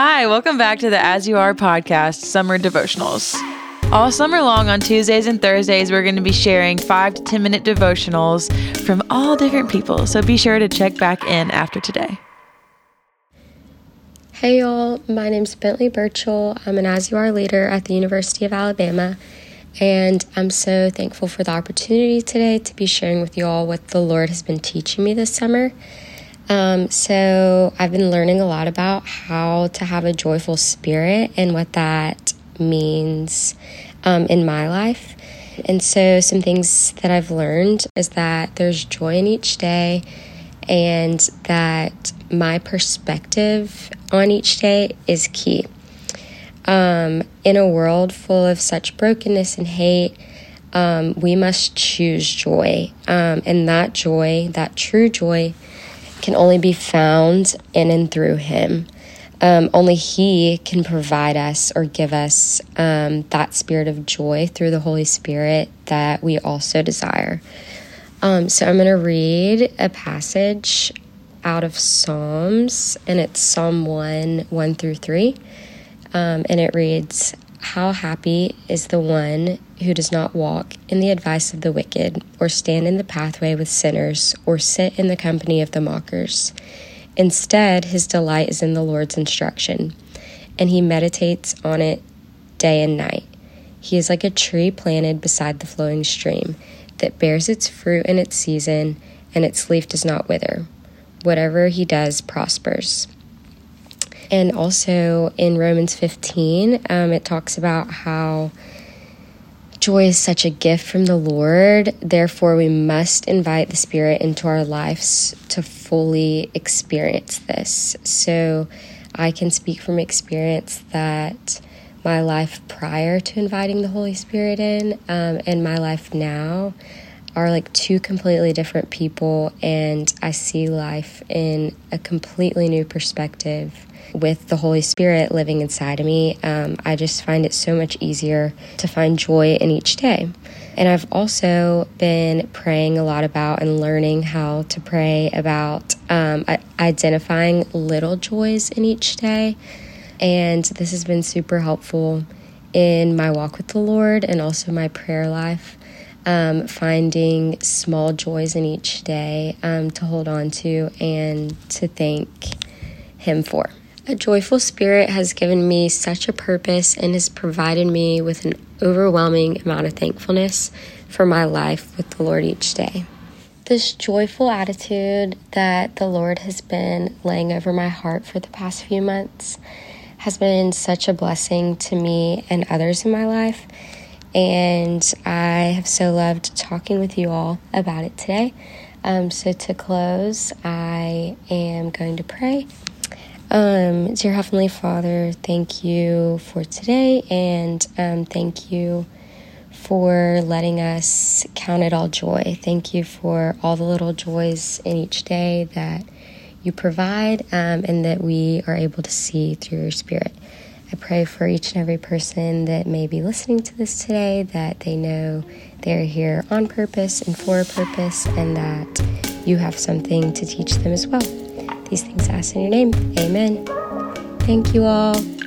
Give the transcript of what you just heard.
Hi, welcome back to the As You Are podcast, Summer Devotionals. All summer long on Tuesdays and Thursdays, we're going to be sharing five to 10 minute devotionals from all different people. So be sure to check back in after today. Hey y'all, my name's Bentlee Burchell. I'm an As You Are leader at the University of Alabama, and I'm so thankful for the opportunity today to be sharing with y'all what the Lord has been teaching me this summer. Um, so, I've been learning a lot about how to have a joyful spirit and what that means um, in my life. And so, some things that I've learned is that there's joy in each day, and that my perspective on each day is key. Um, in a world full of such brokenness and hate, um, we must choose joy. Um, and that joy, that true joy, can only be found in and through Him. Um, only He can provide us or give us um, that spirit of joy through the Holy Spirit that we also desire. Um, so I'm going to read a passage out of Psalms, and it's Psalm 1 1 through 3. Um, and it reads, How happy is the one who does not walk in the advice of the wicked, or stand in the pathway with sinners, or sit in the company of the mockers. Instead, his delight is in the Lord's instruction, and he meditates on it day and night. He is like a tree planted beside the flowing stream that bears its fruit in its season, and its leaf does not wither. Whatever he does prospers. And also in Romans 15, um, it talks about how Joy is such a gift from the Lord. Therefore, we must invite the Spirit into our lives to fully experience this. So, I can speak from experience that my life prior to inviting the Holy Spirit in um, and my life now are like two completely different people, and I see life in a completely new perspective with the Holy Spirit living inside of me, um, I just find it so much easier to find joy in each day. And I've also been praying a lot about and learning how to pray about um, identifying little joys in each day. And this has been super helpful in my walk with the Lord and also my prayer life. Um, finding small joys in each day um, to hold on to and to thank Him for. A joyful spirit has given me such a purpose and has provided me with an overwhelming amount of thankfulness for my life with the Lord each day. This joyful attitude that the Lord has been laying over my heart for the past few months has been such a blessing to me and others in my life. And I have so loved talking with you all about it today. Um, so, to close, I am going to pray um, dear Heavenly Father, thank you for today and um, thank you for letting us count it all joy. Thank you for all the little joys in each day that you provide um, and that we are able to see through your Spirit. I pray for each and every person that may be listening to this today that they know they're here on purpose and for a purpose and that you have something to teach them as well. These things I ask in your name. Amen. Thank you all.